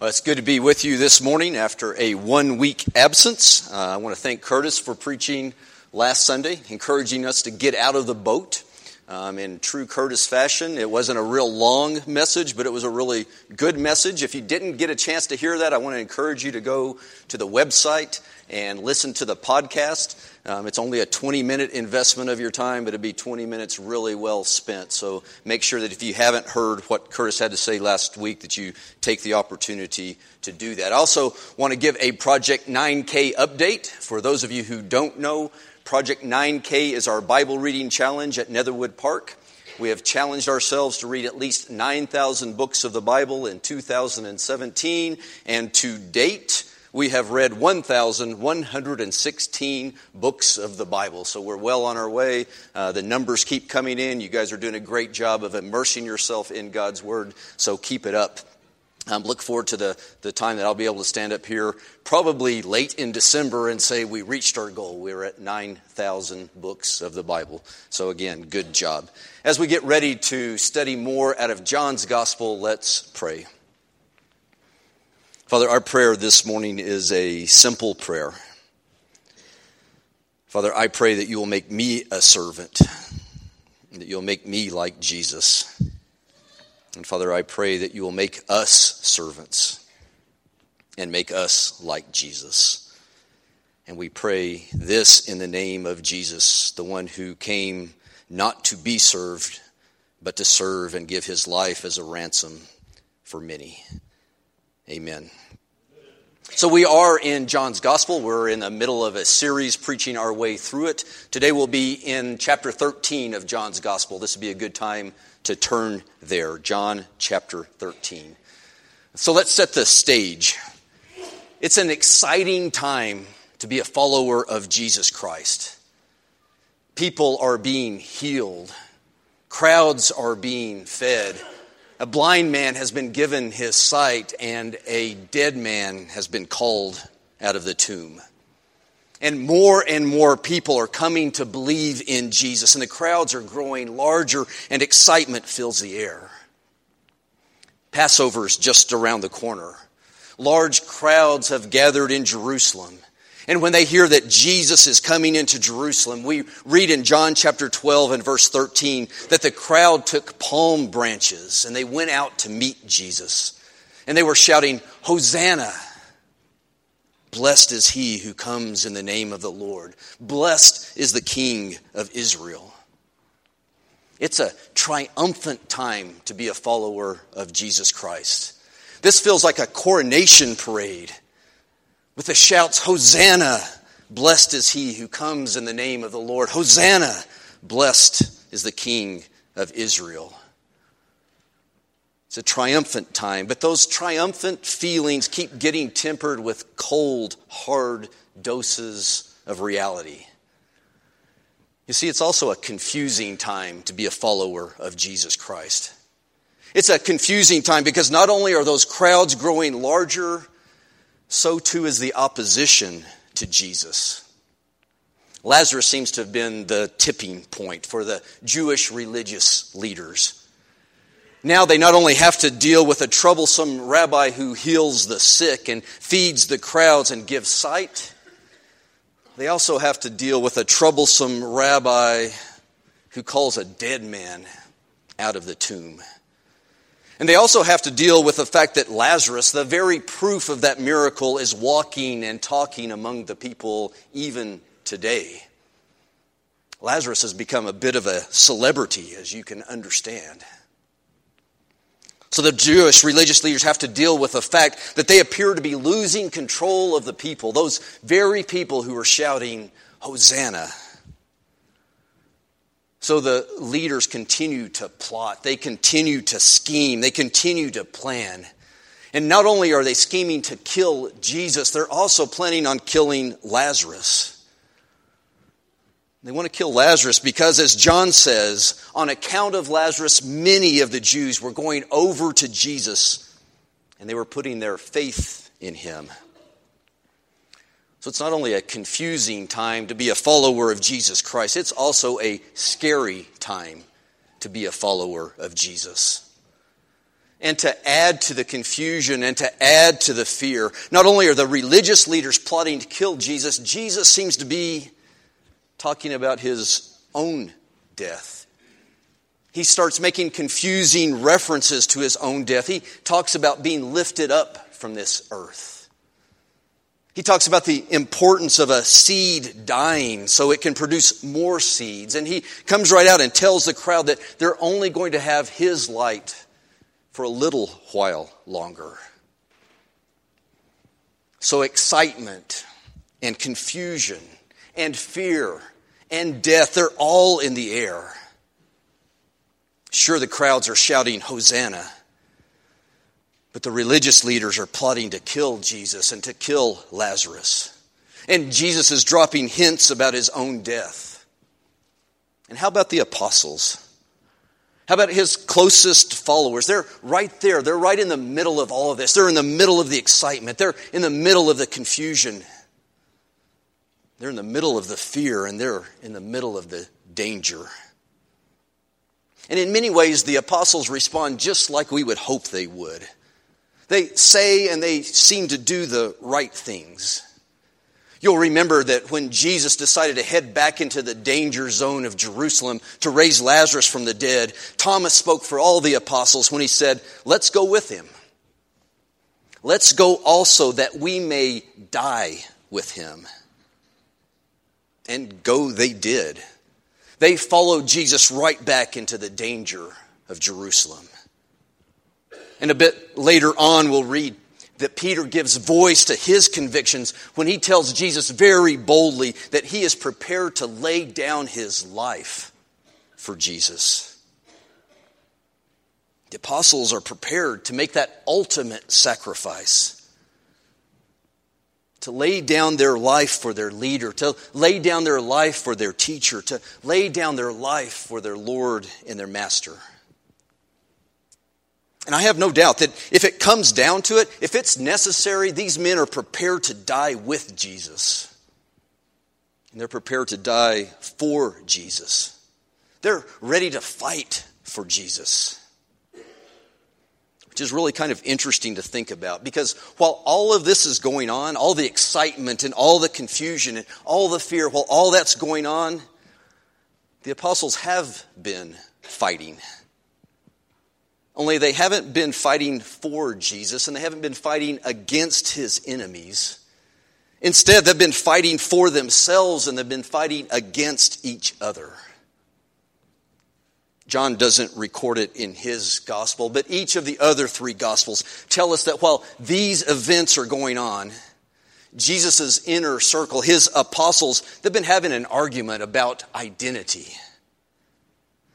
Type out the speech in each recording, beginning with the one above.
Well, it's good to be with you this morning after a one week absence. Uh, I want to thank Curtis for preaching last Sunday, encouraging us to get out of the boat. Um, in true Curtis fashion, it wasn't a real long message, but it was a really good message. If you didn't get a chance to hear that, I want to encourage you to go to the website and listen to the podcast. Um, it's only a 20 minute investment of your time, but it'd be 20 minutes really well spent. So make sure that if you haven't heard what Curtis had to say last week, that you take the opportunity to do that. I also want to give a Project 9K update. For those of you who don't know, Project 9K is our Bible reading challenge at Netherwood Park. We have challenged ourselves to read at least 9,000 books of the Bible in 2017, and to date, we have read 1,116 books of the Bible. So we're well on our way. Uh, the numbers keep coming in. You guys are doing a great job of immersing yourself in God's Word. So keep it up. Um, look forward to the, the time that I'll be able to stand up here, probably late in December, and say we reached our goal. We are at 9,000 books of the Bible. So, again, good job. As we get ready to study more out of John's Gospel, let's pray. Father, our prayer this morning is a simple prayer. Father, I pray that you will make me a servant, that you'll make me like Jesus. And Father, I pray that you will make us servants and make us like Jesus. And we pray this in the name of Jesus, the one who came not to be served, but to serve and give his life as a ransom for many. Amen. So, we are in John's Gospel. We're in the middle of a series preaching our way through it. Today we'll be in chapter 13 of John's Gospel. This would be a good time to turn there. John chapter 13. So, let's set the stage. It's an exciting time to be a follower of Jesus Christ. People are being healed, crowds are being fed a blind man has been given his sight, and a dead man has been called out of the tomb. And more and more people are coming to believe in Jesus, and the crowds are growing larger, and excitement fills the air. Passover is just around the corner. Large crowds have gathered in Jerusalem. And when they hear that Jesus is coming into Jerusalem, we read in John chapter 12 and verse 13 that the crowd took palm branches and they went out to meet Jesus. And they were shouting, Hosanna! Blessed is he who comes in the name of the Lord. Blessed is the King of Israel. It's a triumphant time to be a follower of Jesus Christ. This feels like a coronation parade with the shouts, Hosanna! Blessed is he who comes in the name of the Lord. Hosanna! Blessed is the King of Israel. It's a triumphant time, but those triumphant feelings keep getting tempered with cold, hard doses of reality. You see, it's also a confusing time to be a follower of Jesus Christ. It's a confusing time because not only are those crowds growing larger so too is the opposition to Jesus. Lazarus seems to have been the tipping point for the Jewish religious leaders. Now they not only have to deal with a troublesome rabbi who heals the sick and feeds the crowds and gives sight, they also have to deal with a troublesome rabbi who calls a dead man out of the tomb. And they also have to deal with the fact that Lazarus, the very proof of that miracle, is walking and talking among the people even today. Lazarus has become a bit of a celebrity, as you can understand. So the Jewish religious leaders have to deal with the fact that they appear to be losing control of the people, those very people who are shouting, Hosanna, so the leaders continue to plot, they continue to scheme, they continue to plan. And not only are they scheming to kill Jesus, they're also planning on killing Lazarus. They want to kill Lazarus because, as John says, on account of Lazarus, many of the Jews were going over to Jesus and they were putting their faith in him. So it's not only a confusing time to be a follower of Jesus Christ, it's also a scary time to be a follower of Jesus. and to add to the confusion and to add to the fear. Not only are the religious leaders plotting to kill Jesus, Jesus seems to be talking about his own death. He starts making confusing references to his own death. He talks about being lifted up from this earth. He talks about the importance of a seed dying so it can produce more seeds. And he comes right out and tells the crowd that they're only going to have his light for a little while longer. So, excitement and confusion and fear and death, they're all in the air. Sure, the crowds are shouting, Hosanna. But the religious leaders are plotting to kill Jesus and to kill Lazarus. And Jesus is dropping hints about his own death. And how about the apostles? How about his closest followers? They're right there. They're right in the middle of all of this. They're in the middle of the excitement. They're in the middle of the confusion. They're in the middle of the fear and they're in the middle of the danger. And in many ways, the apostles respond just like we would hope they would. They say and they seem to do the right things. You'll remember that when Jesus decided to head back into the danger zone of Jerusalem to raise Lazarus from the dead, Thomas spoke for all the apostles when he said, Let's go with him. Let's go also that we may die with him. And go they did. They followed Jesus right back into the danger of Jerusalem. And a bit later on, we'll read that Peter gives voice to his convictions when he tells Jesus very boldly that he is prepared to lay down his life for Jesus. The apostles are prepared to make that ultimate sacrifice. To lay down their life for their leader, to lay down their life for their teacher, to lay down their life for their Lord and their master. And I have no doubt that if it comes down to it, if it's necessary, these men are prepared to die with Jesus. And they're prepared to die for Jesus. They're ready to fight for Jesus. Which is really kind of interesting to think about because while all of this is going on, all the excitement and all the confusion and all the fear, while all that's going on, the apostles have been fighting. Only they haven't been fighting for Jesus and they haven't been fighting against his enemies. Instead, they've been fighting for themselves and they've been fighting against each other. John doesn't record it in his gospel, but each of the other three gospels tell us that while these events are going on, Jesus' inner circle, his apostles, they've been having an argument about identity.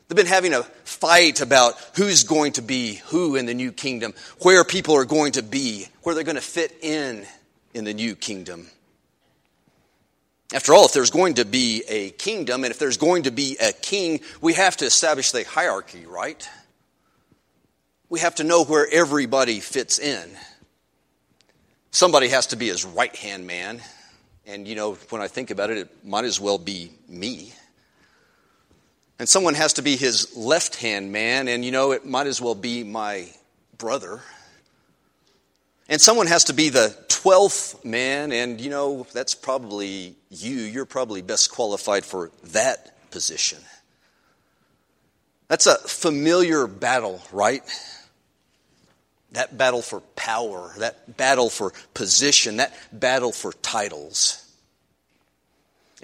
They've been having a fight about who's going to be who in the new kingdom, where people are going to be, where they're going to fit in in the new kingdom. After all, if there's going to be a kingdom and if there's going to be a king, we have to establish the hierarchy, right? We have to know where everybody fits in. Somebody has to be his right hand man. And, you know, when I think about it, it might as well be me. And someone has to be his left hand man, and you know, it might as well be my brother. And someone has to be the 12th man, and you know, that's probably you. You're probably best qualified for that position. That's a familiar battle, right? That battle for power, that battle for position, that battle for titles.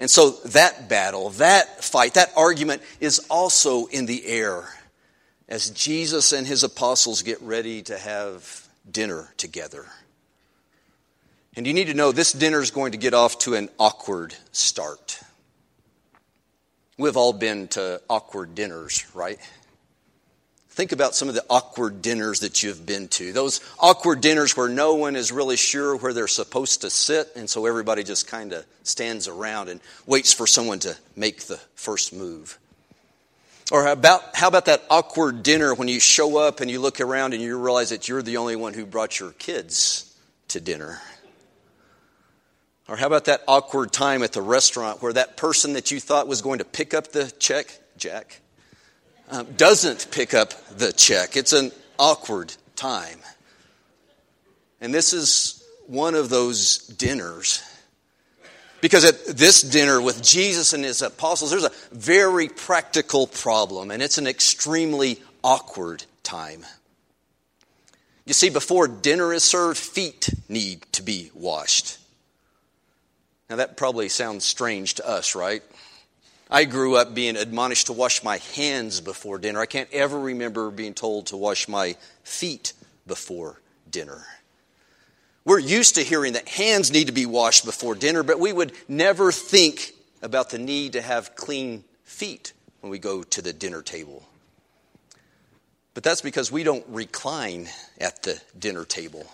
And so that battle, that fight, that argument is also in the air as Jesus and his apostles get ready to have dinner together. And you need to know this dinner is going to get off to an awkward start. We've all been to awkward dinners, right? Think about some of the awkward dinners that you've been to. Those awkward dinners where no one is really sure where they're supposed to sit, and so everybody just kind of stands around and waits for someone to make the first move. Or how about, how about that awkward dinner when you show up and you look around and you realize that you're the only one who brought your kids to dinner? Or how about that awkward time at the restaurant where that person that you thought was going to pick up the check, Jack, um, doesn't pick up the check. It's an awkward time. And this is one of those dinners. Because at this dinner with Jesus and his apostles, there's a very practical problem, and it's an extremely awkward time. You see, before dinner is served, feet need to be washed. Now, that probably sounds strange to us, right? I grew up being admonished to wash my hands before dinner. I can't ever remember being told to wash my feet before dinner. We're used to hearing that hands need to be washed before dinner, but we would never think about the need to have clean feet when we go to the dinner table. But that's because we don't recline at the dinner table.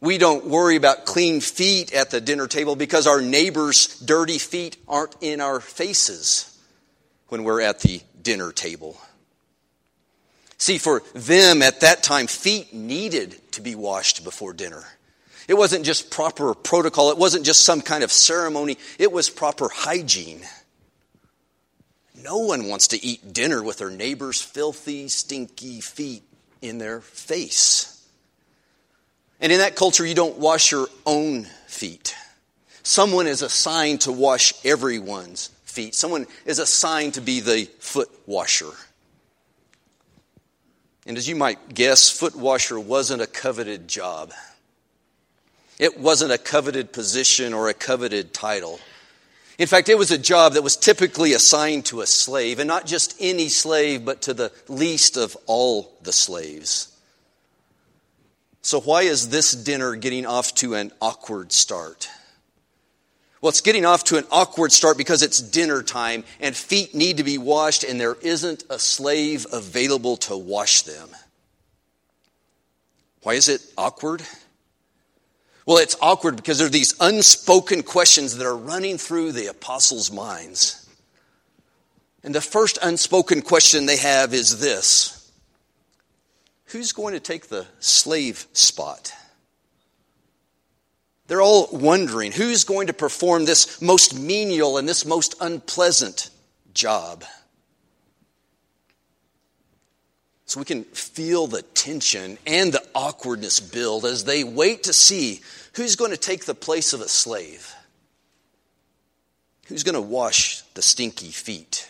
We don't worry about clean feet at the dinner table because our neighbor's dirty feet aren't in our faces when we're at the dinner table. See, for them at that time, feet needed to be washed before dinner. It wasn't just proper protocol, it wasn't just some kind of ceremony, it was proper hygiene. No one wants to eat dinner with their neighbor's filthy, stinky feet in their face. And in that culture, you don't wash your own feet. Someone is assigned to wash everyone's feet. Someone is assigned to be the foot washer. And as you might guess, foot washer wasn't a coveted job. It wasn't a coveted position or a coveted title. In fact, it was a job that was typically assigned to a slave, and not just any slave, but to the least of all the slaves. So, why is this dinner getting off to an awkward start? Well, it's getting off to an awkward start because it's dinner time and feet need to be washed, and there isn't a slave available to wash them. Why is it awkward? Well, it's awkward because there are these unspoken questions that are running through the apostles' minds. And the first unspoken question they have is this who's going to take the slave spot? They're all wondering who's going to perform this most menial and this most unpleasant job. So we can feel the tension and the awkwardness build as they wait to see who's going to take the place of a slave. Who's going to wash the stinky feet?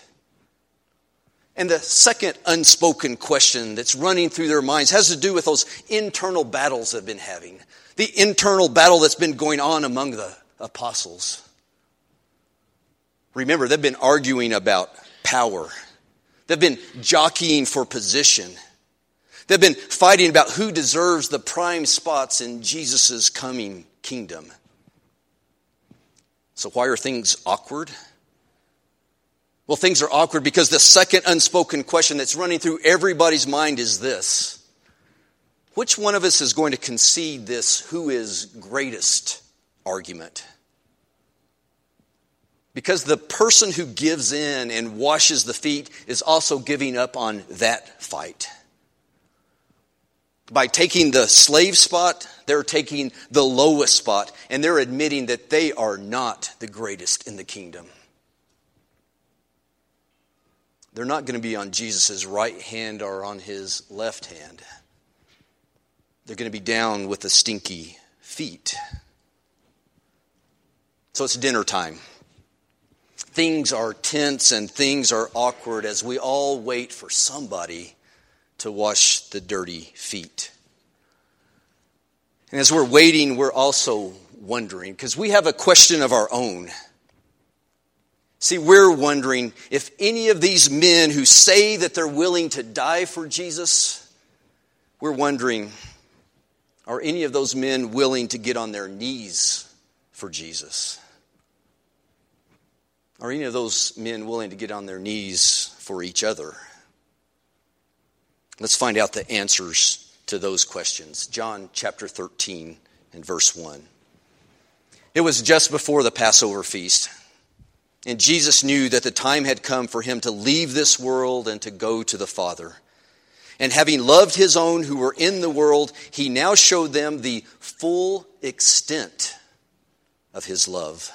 And the second unspoken question that's running through their minds has to do with those internal battles they've been having. The internal battle that's been going on among the apostles. Remember, they've been arguing about power. They've been jockeying for position. They've been fighting about who deserves the prime spots in Jesus' coming kingdom. So, why are things awkward? Well, things are awkward because the second unspoken question that's running through everybody's mind is this Which one of us is going to concede this who is greatest argument? Because the person who gives in and washes the feet is also giving up on that fight. By taking the slave spot, they're taking the lowest spot, and they're admitting that they are not the greatest in the kingdom. They're not going to be on Jesus' right hand or on his left hand. They're going to be down with the stinky feet. So it's dinner time. Things are tense and things are awkward as we all wait for somebody to wash the dirty feet. And as we're waiting, we're also wondering, because we have a question of our own. See, we're wondering if any of these men who say that they're willing to die for Jesus, we're wondering, are any of those men willing to get on their knees for Jesus? Are any of those men willing to get on their knees for each other? Let's find out the answers to those questions. John chapter 13 and verse 1. It was just before the Passover feast. And Jesus knew that the time had come for him to leave this world and to go to the Father. And having loved his own who were in the world, he now showed them the full extent of his love.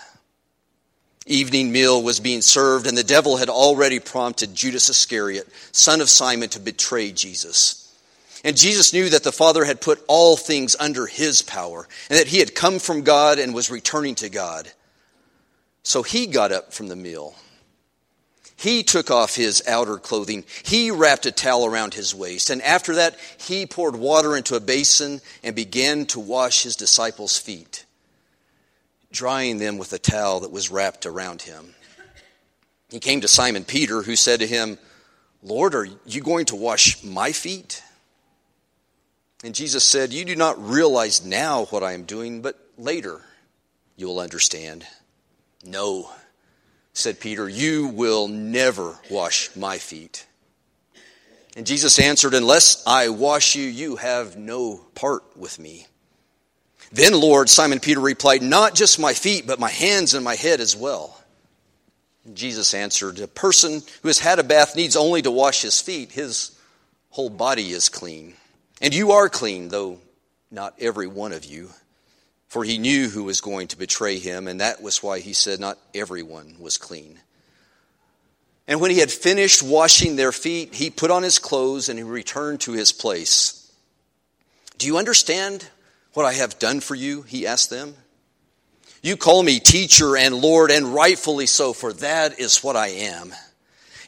Evening meal was being served, and the devil had already prompted Judas Iscariot, son of Simon, to betray Jesus. And Jesus knew that the Father had put all things under his power and that he had come from God and was returning to God. So he got up from the meal. He took off his outer clothing. He wrapped a towel around his waist. And after that, he poured water into a basin and began to wash his disciples' feet, drying them with a towel that was wrapped around him. He came to Simon Peter, who said to him, Lord, are you going to wash my feet? And Jesus said, You do not realize now what I am doing, but later you will understand. No, said Peter, you will never wash my feet. And Jesus answered, Unless I wash you, you have no part with me. Then, Lord, Simon Peter replied, Not just my feet, but my hands and my head as well. And Jesus answered, A person who has had a bath needs only to wash his feet. His whole body is clean. And you are clean, though not every one of you. For he knew who was going to betray him, and that was why he said not everyone was clean. And when he had finished washing their feet, he put on his clothes and he returned to his place. Do you understand what I have done for you? He asked them. You call me teacher and Lord, and rightfully so, for that is what I am.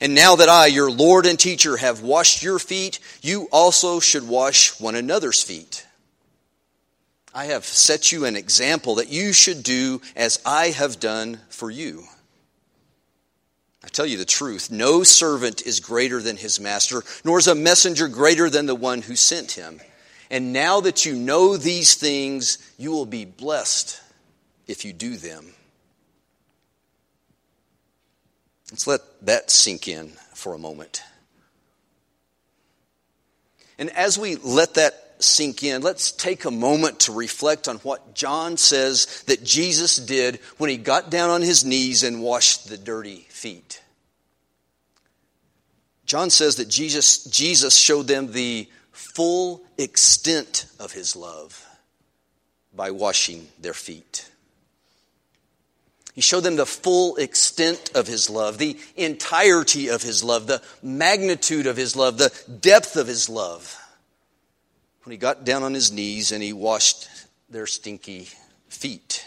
And now that I, your Lord and teacher, have washed your feet, you also should wash one another's feet. I have set you an example that you should do as I have done for you. I tell you the truth no servant is greater than his master, nor is a messenger greater than the one who sent him. And now that you know these things, you will be blessed if you do them. Let's let that sink in for a moment. And as we let that sink in, let's take a moment to reflect on what John says that Jesus did when he got down on his knees and washed the dirty feet. John says that Jesus, Jesus showed them the full extent of his love by washing their feet. He showed them the full extent of his love, the entirety of his love, the magnitude of his love, the depth of his love. He got down on his knees and he washed their stinky feet.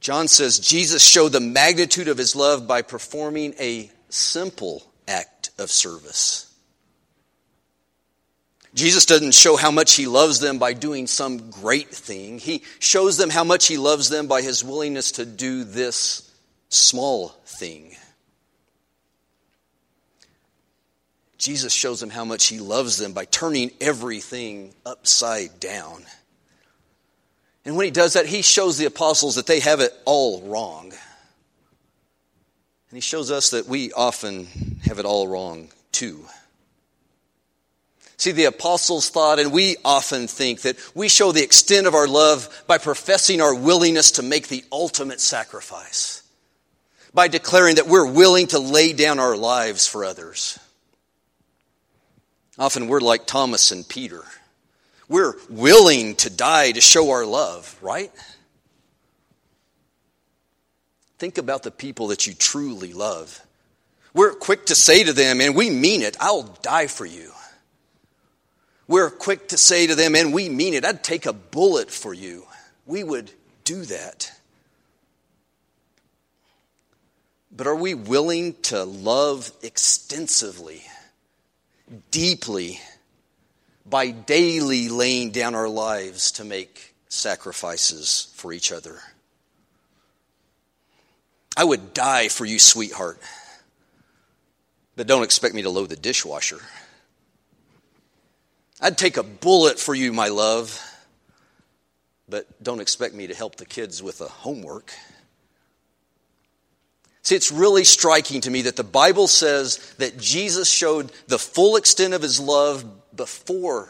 John says Jesus showed the magnitude of his love by performing a simple act of service. Jesus doesn't show how much he loves them by doing some great thing. He shows them how much he loves them by his willingness to do this small thing. Jesus shows them how much he loves them by turning everything upside down. And when he does that, he shows the apostles that they have it all wrong. And he shows us that we often have it all wrong too. See, the apostles thought, and we often think, that we show the extent of our love by professing our willingness to make the ultimate sacrifice, by declaring that we're willing to lay down our lives for others. Often we're like Thomas and Peter. We're willing to die to show our love, right? Think about the people that you truly love. We're quick to say to them, and we mean it, I'll die for you. We're quick to say to them, and we mean it, I'd take a bullet for you. We would do that. But are we willing to love extensively, deeply, by daily laying down our lives to make sacrifices for each other? I would die for you, sweetheart. But don't expect me to load the dishwasher. I'd take a bullet for you, my love, but don't expect me to help the kids with the homework. See, it's really striking to me that the Bible says that Jesus showed the full extent of his love before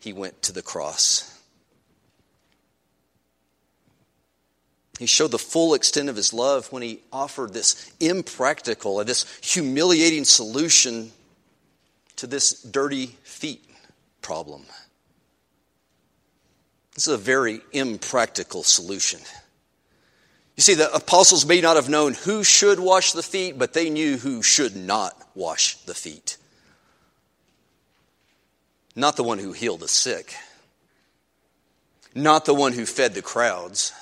he went to the cross. He showed the full extent of his love when he offered this impractical and this humiliating solution to this dirty feet problem. This is a very impractical solution. You see, the apostles may not have known who should wash the feet, but they knew who should not wash the feet. not the one who healed the sick, not the one who fed the crowds,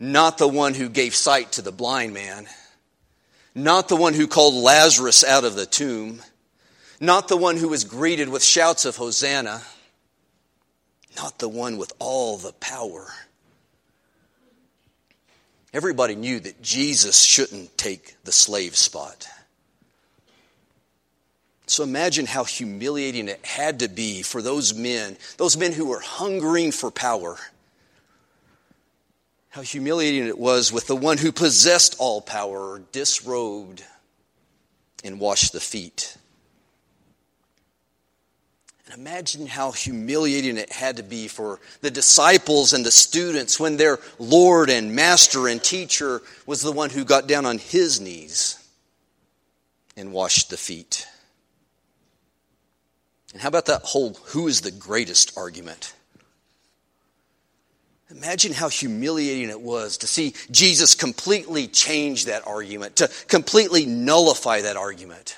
not the one who gave sight to the blind man, not the one who called Lazarus out of the tomb, not the one who was greeted with shouts of Hosanna, not the one with all the power. Everybody knew that Jesus shouldn't take the slave spot. So imagine how humiliating it had to be for those men, those men who were hungering for power. How humiliating it was with the one who possessed all power, disrobed and washed the feet. And imagine how humiliating it had to be for the disciples and the students when their Lord and Master and teacher was the one who got down on his knees and washed the feet. And how about that whole who is the greatest argument? Imagine how humiliating it was to see Jesus completely change that argument, to completely nullify that argument.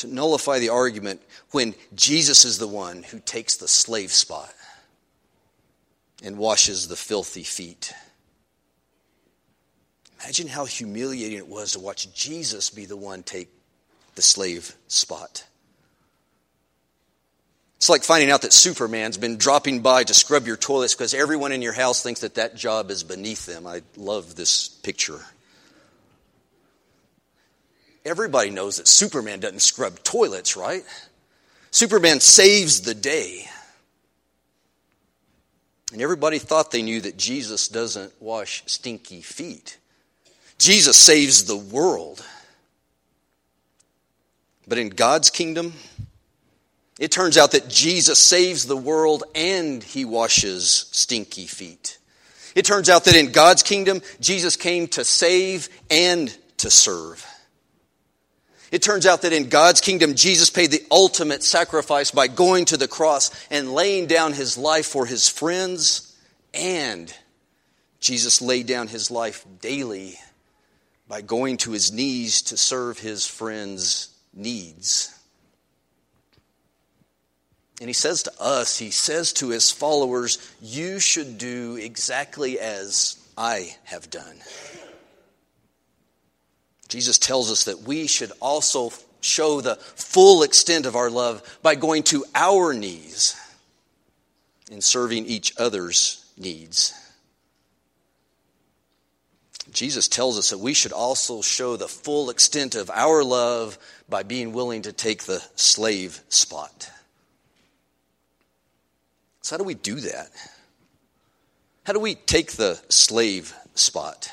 To nullify the argument when Jesus is the one who takes the slave spot and washes the filthy feet. Imagine how humiliating it was to watch Jesus be the one take the slave spot. It's like finding out that Superman's been dropping by to scrub your toilets because everyone in your house thinks that that job is beneath them. I love this picture. Everybody knows that Superman doesn't scrub toilets, right? Superman saves the day. And everybody thought they knew that Jesus doesn't wash stinky feet. Jesus saves the world. But in God's kingdom, it turns out that Jesus saves the world and he washes stinky feet. It turns out that in God's kingdom, Jesus came to save and to serve. It turns out that in God's kingdom, Jesus paid the ultimate sacrifice by going to the cross and laying down his life for his friends, and Jesus laid down his life daily by going to his knees to serve his friends' needs. And he says to us, he says to his followers, You should do exactly as I have done. Jesus tells us that we should also show the full extent of our love by going to our knees and serving each other's needs. Jesus tells us that we should also show the full extent of our love by being willing to take the slave spot. So, how do we do that? How do we take the slave spot?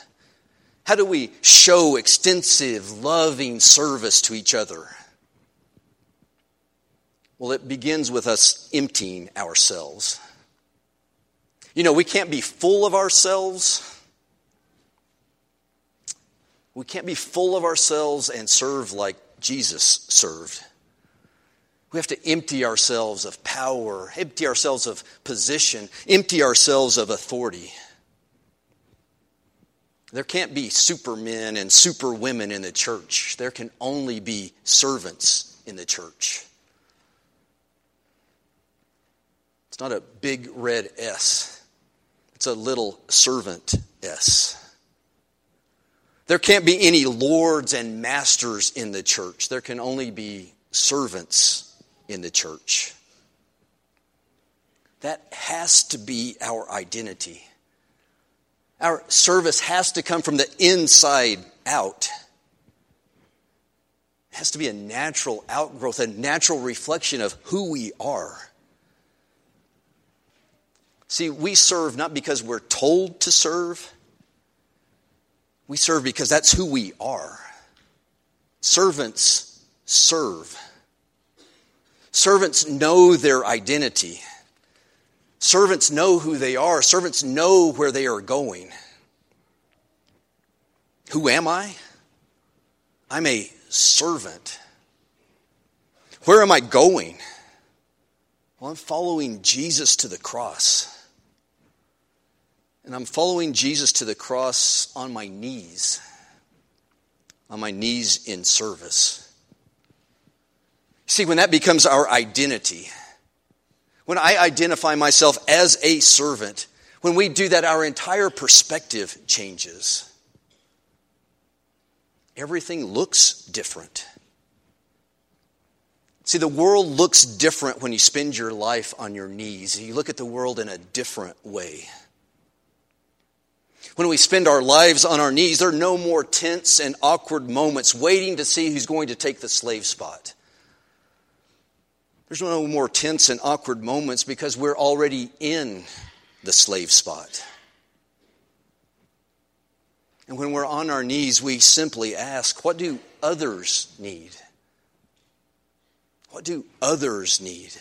How do we show extensive, loving service to each other? Well, it begins with us emptying ourselves. You know, we can't be full of ourselves we can't be full of ourselves and serve like Jesus served. We have to empty ourselves of power, empty ourselves of position, empty ourselves of authority. There can't be supermen and superwomen in the church. There can only be servants in the church. It's not a big red S, it's a little servant S. There can't be any lords and masters in the church. There can only be servants in the church. That has to be our identity. Our service has to come from the inside out. It has to be a natural outgrowth, a natural reflection of who we are. See, we serve not because we're told to serve we serve because that's who we are. Servants serve. Servants know their identity. Servants know who they are. Servants know where they are going. Who am I? I'm a servant. Where am I going? Well, I'm following Jesus to the cross. And I'm following Jesus to the cross on my knees, on my knees in service. See, when that becomes our identity, when I identify myself as a servant, when we do that, our entire perspective changes. Everything looks different. See, the world looks different when you spend your life on your knees. You look at the world in a different way. When we spend our lives on our knees, there are no more tense and awkward moments waiting to see who's going to take the slave spot. There's no more tense and awkward moments because we're already in the slave spot. And when we're on our knees, we simply ask, What do others need? What do others need?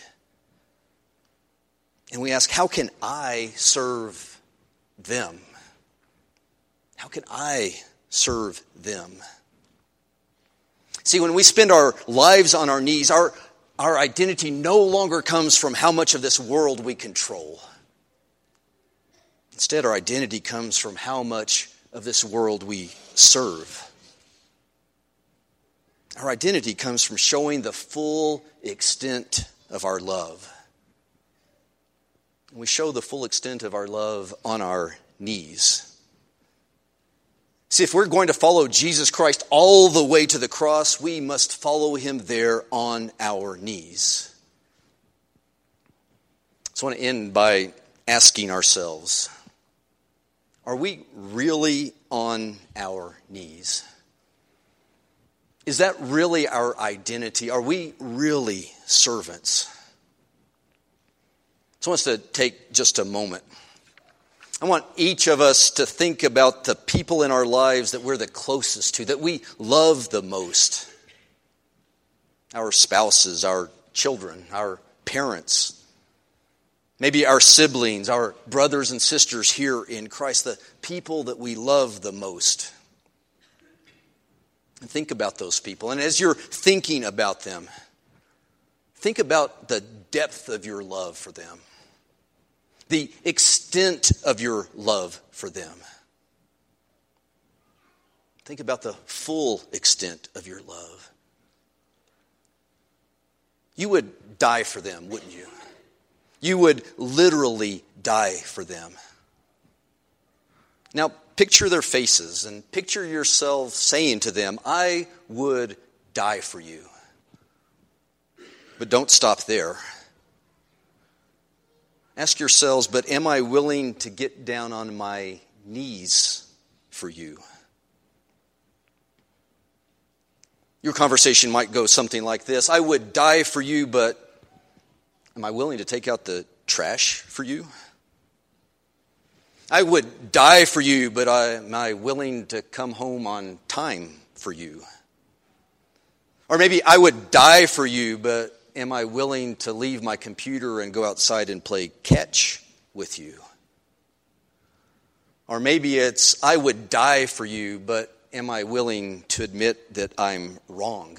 And we ask, how can I serve them? How can I serve them? See, when we spend our lives on our knees, our, our identity no longer comes from how much of this world we control. Instead, our identity comes from how much of this world we serve. Our identity comes from showing the full extent of our love. We show the full extent of our love on our knees. See, if we're going to follow Jesus Christ all the way to the cross, we must follow him there on our knees. So I want to end by asking ourselves are we really on our knees? Is that really our identity? Are we really servants? So I want us to take just a moment. I want each of us to think about the people in our lives that we're the closest to, that we love the most our spouses, our children, our parents, maybe our siblings, our brothers and sisters here in Christ, the people that we love the most. And think about those people. And as you're thinking about them, think about the depth of your love for them, the extent of your love for them. Think about the full extent of your love. You would die for them, wouldn't you? You would literally die for them. Now, picture their faces and picture yourself saying to them, I would die for you. But don't stop there. Ask yourselves, but am I willing to get down on my knees for you? Your conversation might go something like this I would die for you, but am I willing to take out the trash for you? I would die for you, but I, am I willing to come home on time for you? Or maybe I would die for you, but am I willing to leave my computer and go outside and play catch with you? Or maybe it's I would die for you, but am I willing to admit that I'm wrong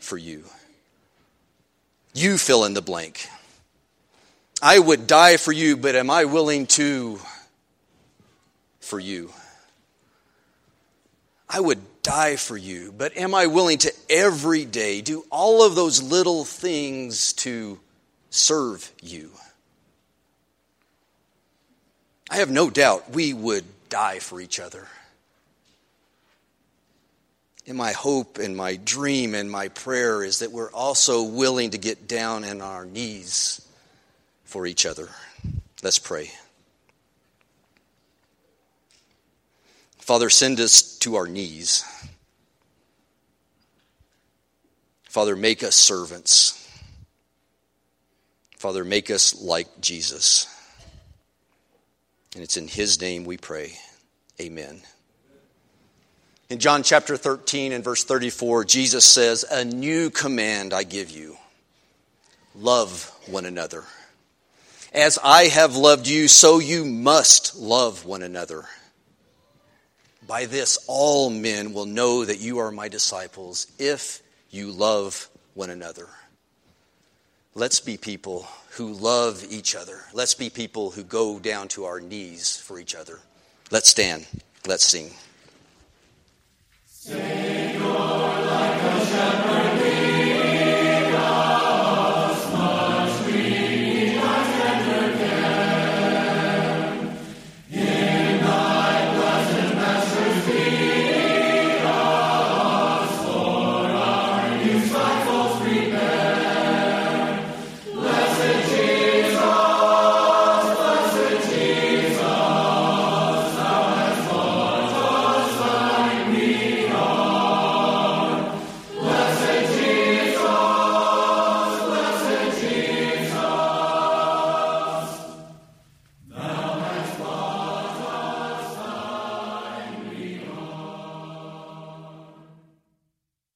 for you? You fill in the blank. I would die for you, but am I willing to for you. I would die for you, but am I willing to every day do all of those little things to serve you? I have no doubt we would die for each other. And my hope and my dream and my prayer is that we're also willing to get down on our knees for each other. Let's pray. Father, send us to our knees. Father, make us servants. Father, make us like Jesus. And it's in His name we pray. Amen. In John chapter 13 and verse 34, Jesus says, A new command I give you love one another. As I have loved you, so you must love one another. By this, all men will know that you are my disciples if you love one another. Let's be people who love each other. Let's be people who go down to our knees for each other. Let's stand. Let's sing. Savior, like.